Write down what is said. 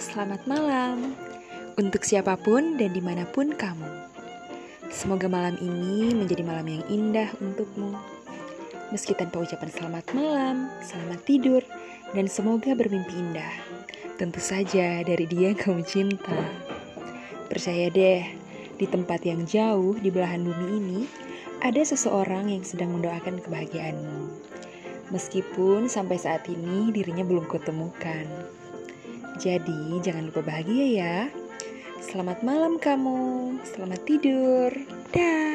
selamat malam. Untuk siapa pun dan di mana pun kamu. Semoga malam ini menjadi malam yang indah untukmu. Meski tanpa ucapan selamat malam, selamat tidur, dan semoga bermimpi indah Tentu saja dari dia yang kamu cinta. Percaya deh, di tempat yang jauh di belahan bumi ini Ada seseorang yang sedang mendoakan kebahagiaanmu. Meskipun sampai saat ini dirinya belum kutemukan. Jadi, jangan lupa bahagia ya. Selamat malam kamu. Selamat tidur. Dah.